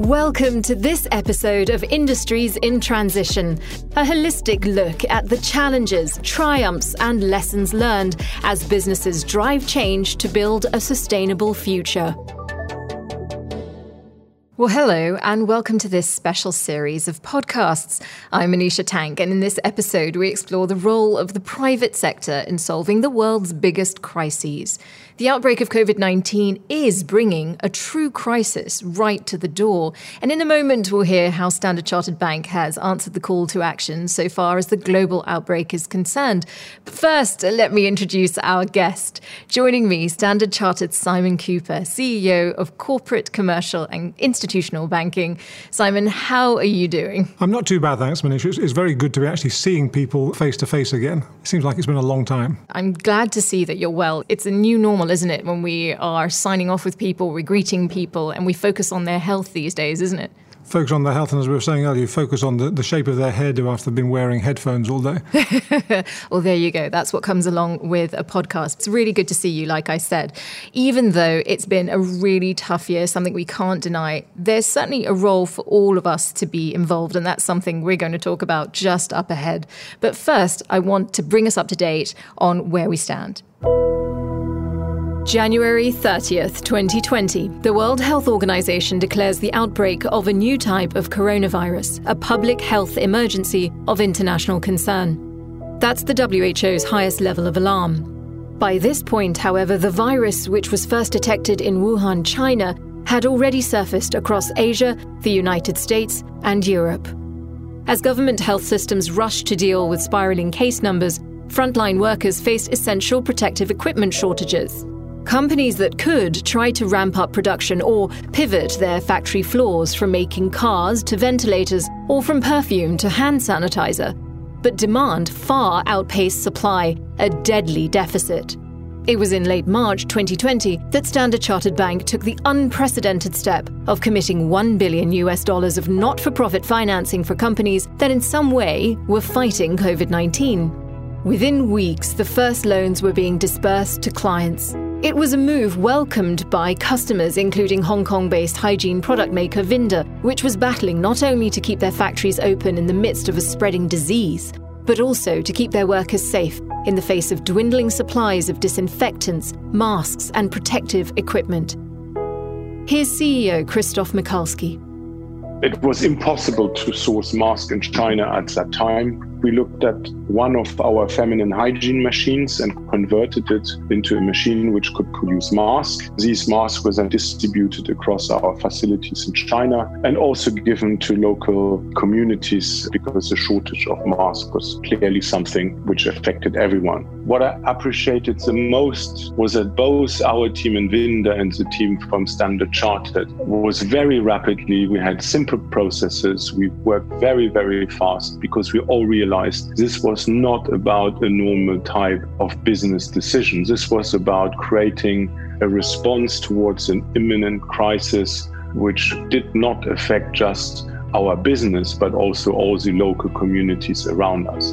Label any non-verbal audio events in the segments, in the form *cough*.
Welcome to this episode of Industries in Transition, a holistic look at the challenges, triumphs, and lessons learned as businesses drive change to build a sustainable future. Well, hello, and welcome to this special series of podcasts. I'm Manisha Tank, and in this episode, we explore the role of the private sector in solving the world's biggest crises. The outbreak of COVID 19 is bringing a true crisis right to the door. And in a moment, we'll hear how Standard Chartered Bank has answered the call to action so far as the global outbreak is concerned. But first, let me introduce our guest. Joining me, Standard Chartered Simon Cooper, CEO of Corporate, Commercial and Institutional Banking. Simon, how are you doing? I'm not too bad, thanks, Manish. It's, it's very good to be actually seeing people face to face again. It seems like it's been a long time. I'm glad to see that you're well. It's a new normal isn't it? When we are signing off with people, we're greeting people, and we focus on their health these days, isn't it? Focus on their health, and as we were saying earlier, focus on the, the shape of their head after they've been wearing headphones all day. *laughs* well, there you go. That's what comes along with a podcast. It's really good to see you, like I said. Even though it's been a really tough year, something we can't deny, there's certainly a role for all of us to be involved, and that's something we're going to talk about just up ahead. But first, I want to bring us up to date on where we stand. January 30th, 2020, the World Health Organization declares the outbreak of a new type of coronavirus a public health emergency of international concern. That's the WHO's highest level of alarm. By this point, however, the virus, which was first detected in Wuhan, China, had already surfaced across Asia, the United States, and Europe. As government health systems rushed to deal with spiraling case numbers, frontline workers faced essential protective equipment shortages. Companies that could try to ramp up production or pivot their factory floors from making cars to ventilators or from perfume to hand sanitizer. But demand far outpaced supply, a deadly deficit. It was in late March 2020 that Standard Chartered Bank took the unprecedented step of committing 1 billion US dollars of not for profit financing for companies that in some way were fighting COVID 19. Within weeks, the first loans were being disbursed to clients. It was a move welcomed by customers, including Hong Kong based hygiene product maker Vinda, which was battling not only to keep their factories open in the midst of a spreading disease, but also to keep their workers safe in the face of dwindling supplies of disinfectants, masks, and protective equipment. Here's CEO Christoph Michalski. It was impossible to source masks in China at that time we looked at one of our feminine hygiene machines and converted it into a machine which could produce masks. These masks were then distributed across our facilities in China and also given to local communities because the shortage of masks was clearly something which affected everyone. What I appreciated the most was that both our team in Vinda and the team from Standard Chartered was very rapidly. We had simple processes. We worked very, very fast because we all realized this was not about a normal type of business decision. This was about creating a response towards an imminent crisis which did not affect just our business, but also all the local communities around us.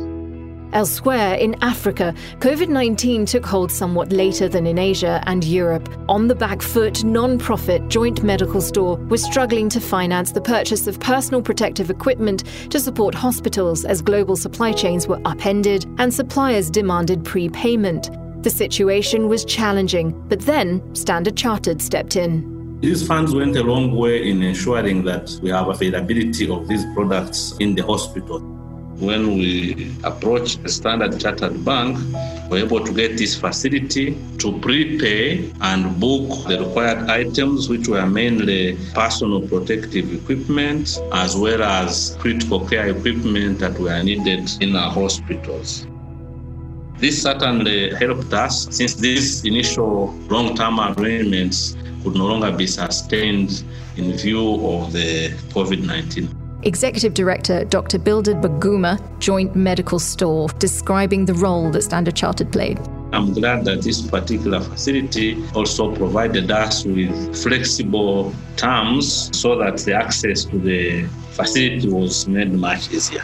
Elsewhere in Africa, COVID 19 took hold somewhat later than in Asia and Europe. On the back foot, non profit Joint Medical Store was struggling to finance the purchase of personal protective equipment to support hospitals as global supply chains were upended and suppliers demanded prepayment. The situation was challenging, but then Standard Chartered stepped in. These funds went a long way in ensuring that we have availability of these products in the hospital when we approached the Standard Chartered Bank, we were able to get this facility to prepay and book the required items, which were mainly personal protective equipment as well as critical care equipment that were needed in our hospitals. This certainly helped us since these initial long term arrangements could no longer be sustained in view of the COVID 19. Executive Director Dr. Bildad Baguma, Joint Medical Store, describing the role that Standard Chartered played. I'm glad that this particular facility also provided us with flexible terms so that the access to the facility was made much easier.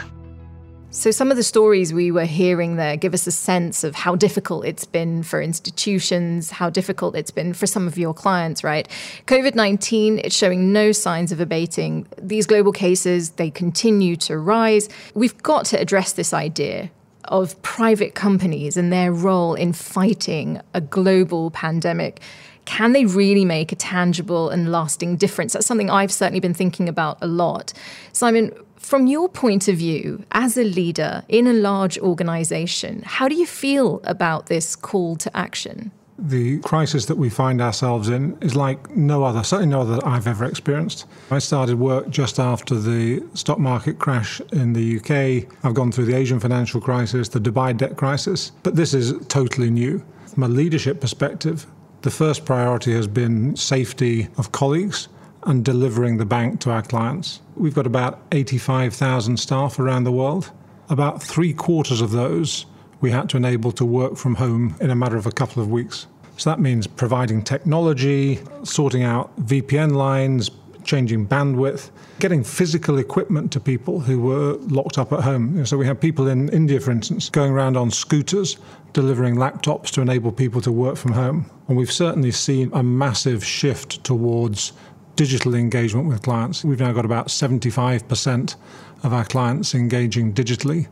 So, some of the stories we were hearing there give us a sense of how difficult it's been for institutions, how difficult it's been for some of your clients, right? COVID 19, it's showing no signs of abating. These global cases, they continue to rise. We've got to address this idea of private companies and their role in fighting a global pandemic can they really make a tangible and lasting difference? That's something I've certainly been thinking about a lot. Simon, from your point of view, as a leader in a large organization, how do you feel about this call to action? The crisis that we find ourselves in is like no other, certainly no other I've ever experienced. I started work just after the stock market crash in the UK. I've gone through the Asian financial crisis, the Dubai debt crisis, but this is totally new. From a leadership perspective, the first priority has been safety of colleagues and delivering the bank to our clients. We've got about 85,000 staff around the world. About three quarters of those we had to enable to work from home in a matter of a couple of weeks. So that means providing technology, sorting out VPN lines, changing bandwidth, getting physical equipment to people who were locked up at home. So we have people in India, for instance, going around on scooters, delivering laptops to enable people to work from home. And we've certainly seen a massive shift towards digital engagement with clients. We've now got about 75% of our clients engaging digitally.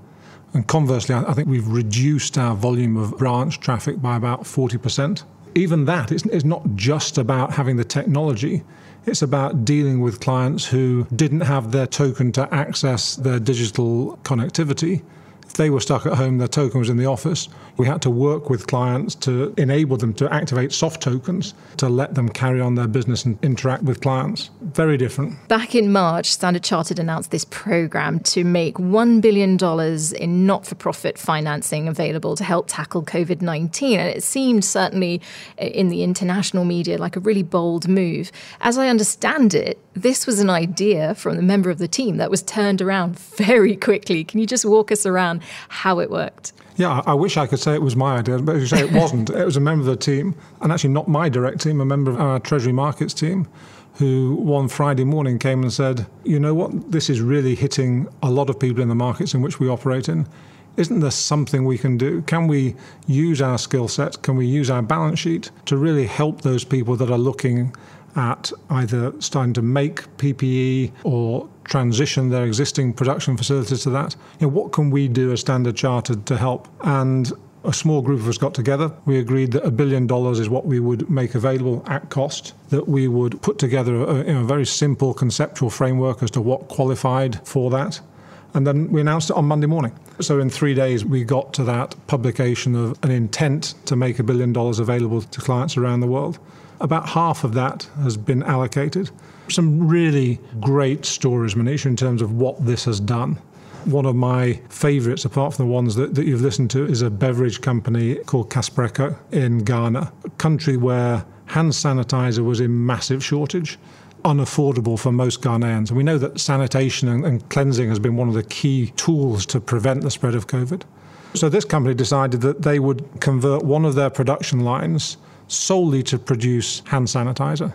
And conversely, I think we've reduced our volume of branch traffic by about 40%. Even that is not just about having the technology, it's about dealing with clients who didn't have their token to access their digital connectivity they were stuck at home, their token was in the office. We had to work with clients to enable them to activate soft tokens to let them carry on their business and interact with clients. Very different. Back in March, Standard Chartered announced this program to make $1 billion in not for profit financing available to help tackle COVID 19. And it seemed certainly in the international media like a really bold move. As I understand it, this was an idea from the member of the team that was turned around very quickly. Can you just walk us around how it worked? Yeah, I wish I could say it was my idea, but as you say, it *laughs* wasn't. it was a member of the team, and actually not my direct team, a member of our Treasury Markets team, who one Friday morning came and said, You know what? This is really hitting a lot of people in the markets in which we operate in. Isn't there something we can do? Can we use our skill set? Can we use our balance sheet to really help those people that are looking at either starting to make PPE or transition their existing production facilities to that. You know, what can we do as Standard Chartered to help? And a small group of us got together. We agreed that a billion dollars is what we would make available at cost, that we would put together a, you know, a very simple conceptual framework as to what qualified for that. And then we announced it on Monday morning. So in three days, we got to that publication of an intent to make a billion dollars available to clients around the world. About half of that has been allocated. Some really great stories, Manish, in terms of what this has done. One of my favourites, apart from the ones that, that you've listened to, is a beverage company called Kasapreko in Ghana, a country where hand sanitizer was in massive shortage unaffordable for most Ghanaians. And we know that sanitation and, and, cleansing has been one of the key tools to prevent the spread of COVID. So this company decided that they would convert one of their production lines solely to produce hand sanitizer.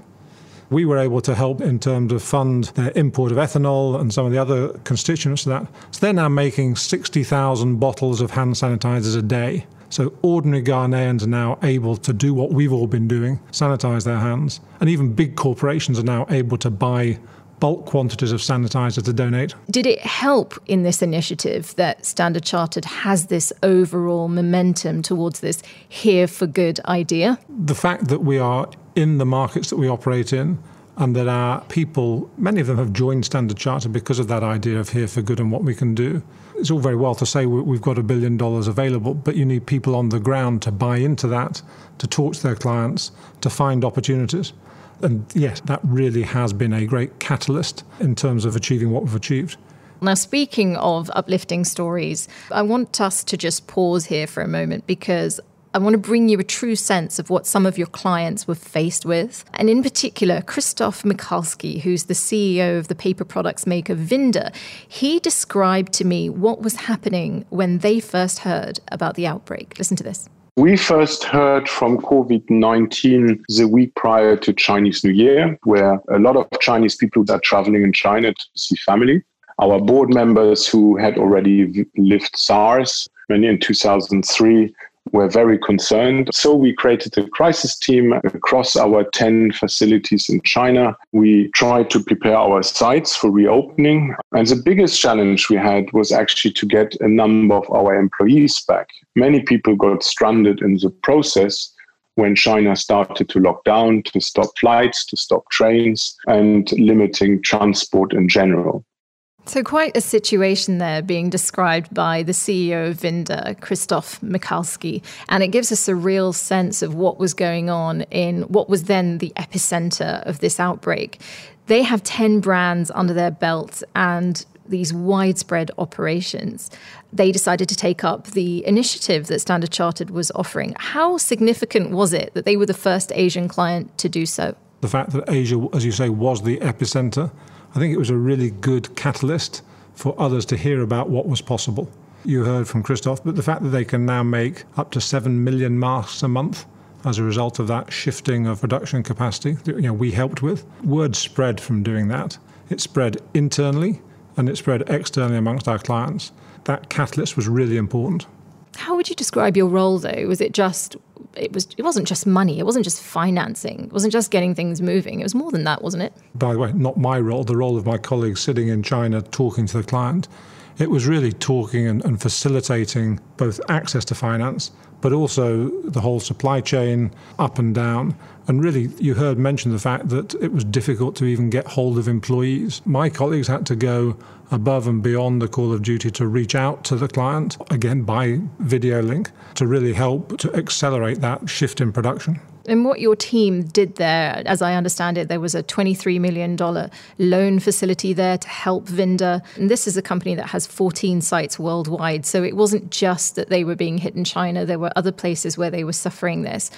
We were able to help in terms of fund their import of ethanol and some of the other constituents of that. So they're now making 60,000 bottles of hand sanitizers a day. So ordinary Ghanaians are now able to do what we've all been doing, sanitize their hands. And even big corporations are now able to buy bulk quantities of sanitizer to donate. Did it help in this initiative that Standard Chartered has this overall momentum towards this here for good idea? The fact that we are in the markets that we operate in and that our people, many of them have joined Standard Chartered because of that idea of here for good and what we can do. It's all very well to say we've got a billion dollars available, but you need people on the ground to buy into that, to talk to their clients, to find opportunities. And yes, that really has been a great catalyst in terms of achieving what we've achieved. Now, speaking of uplifting stories, I want us to just pause here for a moment because I want to bring you a true sense of what some of your clients were faced with. And in particular, Christoph Michalski, who's the CEO of the paper products maker Vinda, he described to me what was happening when they first heard about the outbreak. Listen to this. We first heard from COVID 19 the week prior to Chinese New Year, where a lot of Chinese people are traveling in China to see family. Our board members who had already lived SARS, many in 2003, were very concerned. So we created a crisis team across our 10 facilities in China. We tried to prepare our sites for reopening. And the biggest challenge we had was actually to get a number of our employees back. Many people got stranded in the process when China started to lock down, to stop flights, to stop trains, and limiting transport in general. So, quite a situation there being described by the CEO of Vinda, Christoph Michalski. And it gives us a real sense of what was going on in what was then the epicenter of this outbreak. They have 10 brands under their belt and these widespread operations. They decided to take up the initiative that Standard Chartered was offering. How significant was it that they were the first Asian client to do so? The fact that Asia, as you say, was the epicenter I think it was a really good catalyst for others to hear about what was possible. You heard from Christoph, but the fact that they can now make up to 7 million masks a month as a result of that shifting of production capacity that you know, we helped with, word spread from doing that. It spread internally and it spread externally amongst our clients. That catalyst was really important. How would you describe your role though? Was it just it was it wasn't just money, it wasn't just financing, it wasn't just getting things moving. It was more than that, wasn't it? By the way, not my role, the role of my colleagues sitting in China talking to the client. It was really talking and, and facilitating both access to finance, but also the whole supply chain up and down. And really, you heard mention the fact that it was difficult to even get hold of employees. My colleagues had to go above and beyond the call of duty to reach out to the client, again by video link, to really help to accelerate that shift in production. And what your team did there, as I understand it, there was a $23 million loan facility there to help Vinda. And this is a company that has 14 sites worldwide. So it wasn't just that they were being hit in China, there were other places where they were suffering this.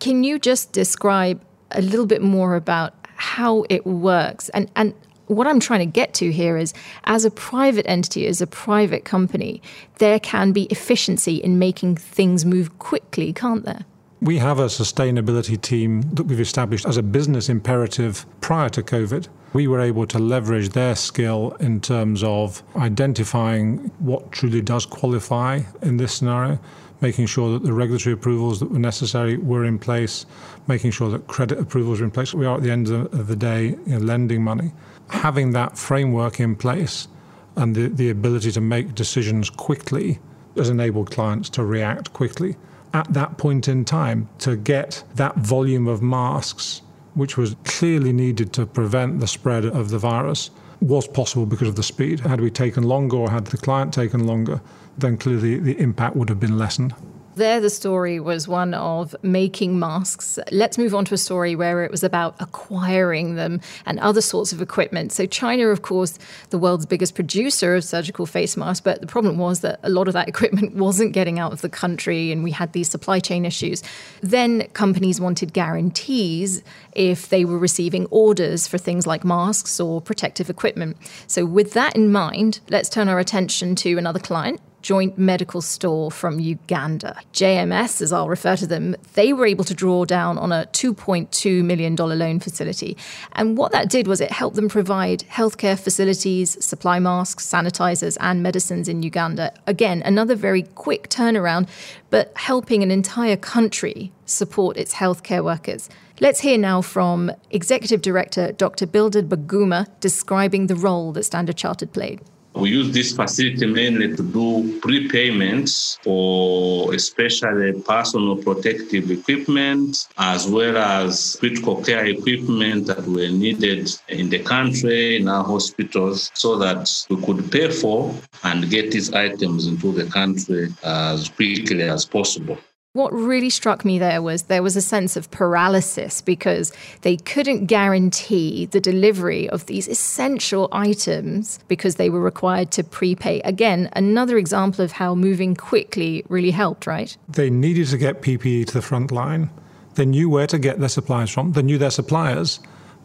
Can you just describe a little bit more about how it works? And, and what I'm trying to get to here is as a private entity, as a private company, there can be efficiency in making things move quickly, can't there? We have a sustainability team that we've established as a business imperative prior to COVID. We were able to leverage their skill in terms of identifying what truly does qualify in this scenario, making sure that the regulatory approvals that were necessary were in place, making sure that credit approvals were in place. We are at the end of the day you know, lending money. Having that framework in place and the, the ability to make decisions quickly has enabled clients to react quickly at that point in time to get that volume of masks, which was clearly needed to prevent the spread of the virus, was possible because of the speed. Had we taken longer or had the client taken longer, then clearly the impact would have been lessened. There, the story was one of making masks. Let's move on to a story where it was about acquiring them and other sorts of equipment. So, China, of course, the world's biggest producer of surgical face masks, but the problem was that a lot of that *laughs* equipment wasn't getting out of the country and we had these supply chain issues. Then, companies wanted guarantees if they were receiving orders for things like masks or protective equipment. So, with that in mind, let's turn our attention to another client, Joint Medical Store from Uganda. JMS, as I'll refer to them, they were able to draw down on a $2.2 million loan facility. And what that did was it helped them provide healthcare facilities, supply masks, sanitizers, and medicines in Uganda. Again, another very quick turnaround, but helping an entire country support its healthcare workers. Let's hear now from Executive Director Dr. Bildad Baguma describing the role that Standard Chartered played. We use this facility mainly to do prepayments for especially personal protective equipment as well as critical care equipment that were needed in the country, in our hospitals, so that we could pay for and get these items into the country as quickly as possible. What really struck me there was there was a sense of paralysis because they couldn't guarantee the delivery of these essential items because they were required to prepay. Again, another example of how moving quickly really helped, right? They needed to get PPE to the front line. They knew where to get their supplies from. They knew their suppliers,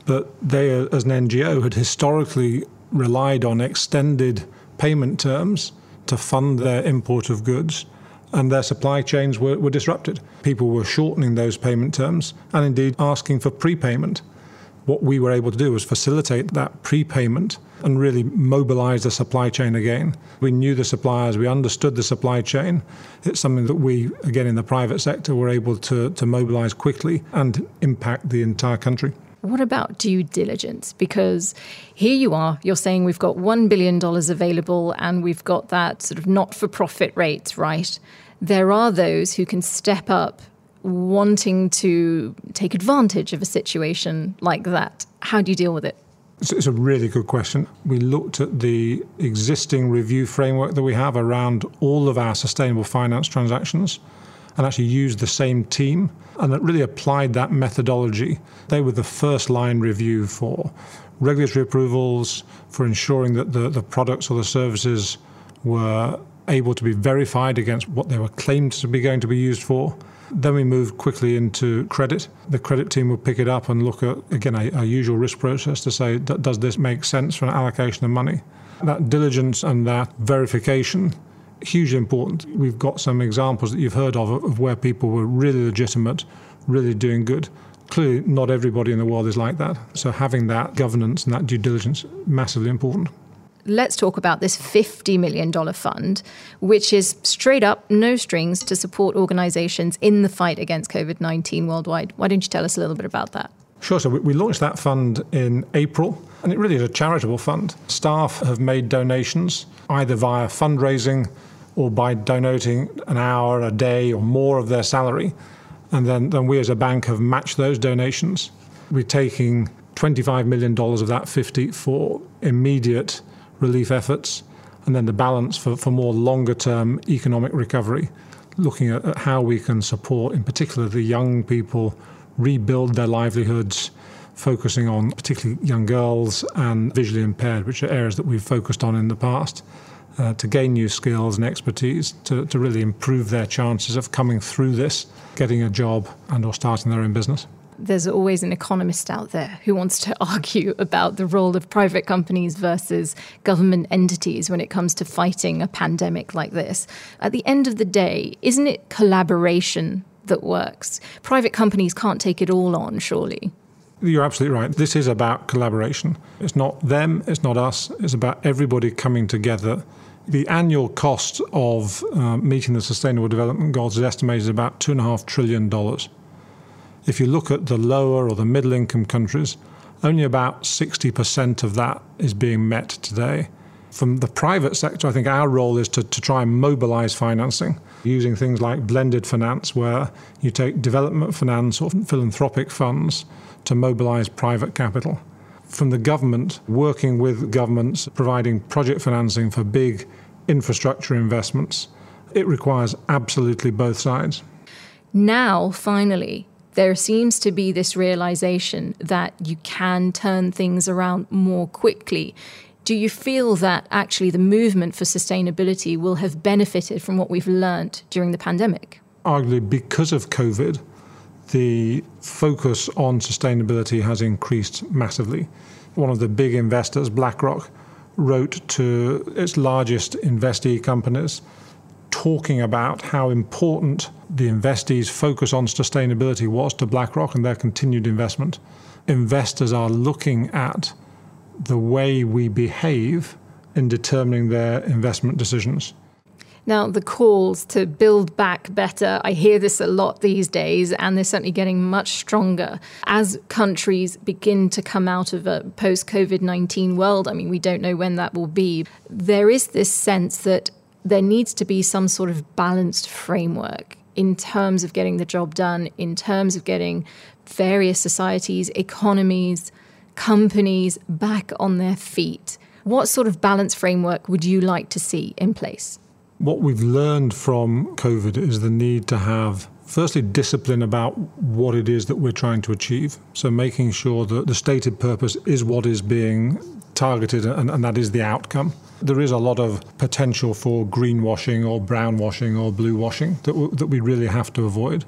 but they, as an NGO, had historically relied on extended payment terms to fund their import of goods and their supply chains were, were disrupted. People were shortening those payment terms and indeed asking for prepayment. What we were able to do was facilitate that prepayment and really mobilize the supply chain again. We knew the suppliers, we understood the supply chain. It's something that we, again, in the private sector, were able to, to mobilize quickly and impact the entire country. What about due diligence? Because here you are, you're saying we've got $1 billion available and we've got that sort of not for profit rate, right? There are those who can step up wanting to take advantage of a situation like that. How do you deal with it? It's a really good question. We looked at the existing review framework that we have around all of our sustainable finance transactions and actually used the same team and really applied that methodology. They were the first line review for regulatory approvals, for ensuring that the, the products or the services were able to be verified against what they were claimed to be going to be used for. Then we moved quickly into credit. The credit team would pick it up and look at, again, a, a usual risk process to say, does this make sense for an allocation of money? That diligence and that verification hugely important. We've got some examples that you've heard of of where people were really legitimate, really doing good. Clearly, not everybody in the world is like that. So having that governance and that due diligence massively important. Let's talk about this $50 million fund, which is straight up, no strings, to support organizations in the fight against COVID 19 worldwide. Why don't you tell us a little bit about that? Sure. So we launched that fund in April, and it really is a charitable fund. Staff have made donations either via fundraising or by donating an hour, a day, or more of their salary. And then, then we as a bank have matched those donations. We're taking $25 million of that 50 for immediate relief efforts, and then the balance for, for more longer term economic recovery, looking at, at how we can support, in particular, the young people rebuild their livelihoods, focusing on particularly young girls and visually impaired, which are areas that we've focused on in the past uh, to gain new skills and expertise to, to really improve their chances of coming through this, getting a job and or starting their own business there's always an economist out there who wants to *laughs* argue about the role of private companies versus government entities when it comes to fighting a pandemic like this. At the end of the day, isn't it collaboration that works? Private companies can't take it all on, surely. You're absolutely right. This is about collaboration. It's not them, it's not us, it's about everybody coming together the annual cost of uh, meeting the Sustainable Development Goals is estimated at about $2.5 trillion. If you look at the lower or the middle income countries, only about 60% of that is being met today. From the private sector, I think our role is to, to try and mobilize financing using things like blended finance, where you take development finance or philanthropic funds to mobilize private capital from the government, working with governments, providing project financing for big infrastructure investments. It requires absolutely both sides. Now, finally, there seems to be this realization that you can turn things around more quickly. Do you feel that actually the movement for sustainability will have benefited from what we've learned during the pandemic? Arguably, because of COVID, the focus on sustainability has increased massively. One of the big investors, BlackRock, wrote to its largest investee companies talking about how important the investees' focus on sustainability was to BlackRock and their continued investment. Investors are looking at the way we behave in determining their investment decisions. Now, the calls to build back better, I hear this a lot these days, and they're certainly getting much stronger as countries begin to come out of a post COVID 19 world. I mean, we don't know when that will be. There is this sense that there needs to be some sort of balanced framework in terms of getting the job done, in terms of getting various societies, economies, companies back on their feet. What sort of balance framework would you like to see in place? What we've learned from COVID is the need to have, firstly, discipline about what it is that we're trying to achieve. So, making sure that the stated purpose is what is being targeted and, and that is the outcome. There is a lot of potential for greenwashing or brownwashing or bluewashing that, w- that we really have to avoid.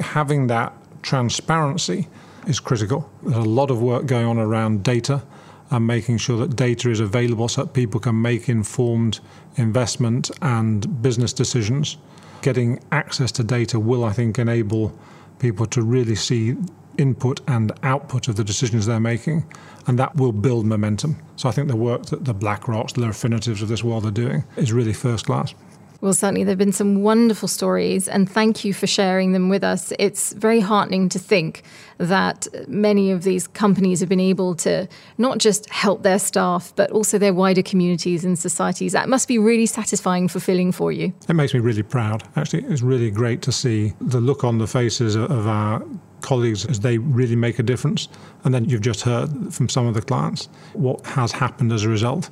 Having that transparency is critical. There's a lot of work going on around data and making sure that data is available so that people can make informed investment and business decisions. Getting access to data will, I think, enable people to really see input and output of the decisions they're making, and that will build momentum. So I think the work that the BlackRocks, the Refinitivs of this world are doing is really first class. Well, certainly there have been some wonderful stories, and thank you for sharing them with us. It's very heartening to think that many of these companies have been able to not just help their staff, but also their wider communities and societies. That must be really satisfying, fulfilling for you. It makes me really proud. Actually, it's really great to see the look on the faces of our colleagues as they really make a difference. And then you've just heard from some of the clients what has happened as a result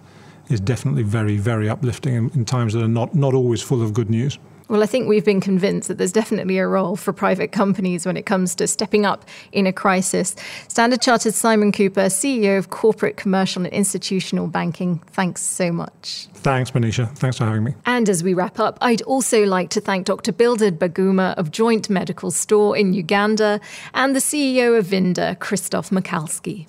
is definitely very, very uplifting in, in times that are not, not always full of good news. Well, I think we've been convinced that there's definitely a role for private companies when it comes to stepping up in a crisis. Standard Chartered Simon Cooper, CEO of Corporate, Commercial and Institutional Banking, thanks so much. Thanks, Manisha. Thanks for having me. And as we wrap up, I'd also like to thank Dr. Bildad Baguma of Joint Medical Store in Uganda and the CEO of Vinda, Christoph Michalski.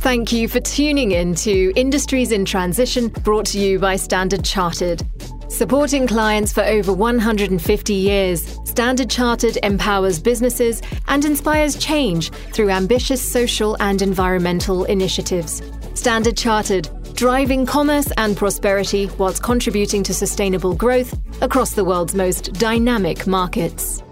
Thank you for tuning in to Industries in Transition, brought to you by Standard Chartered. Supporting clients for over 150 years, Standard Chartered empowers businesses and inspires change through ambitious social and environmental initiatives. Standard Chartered, driving commerce and prosperity whilst contributing to sustainable growth across the world's most dynamic markets.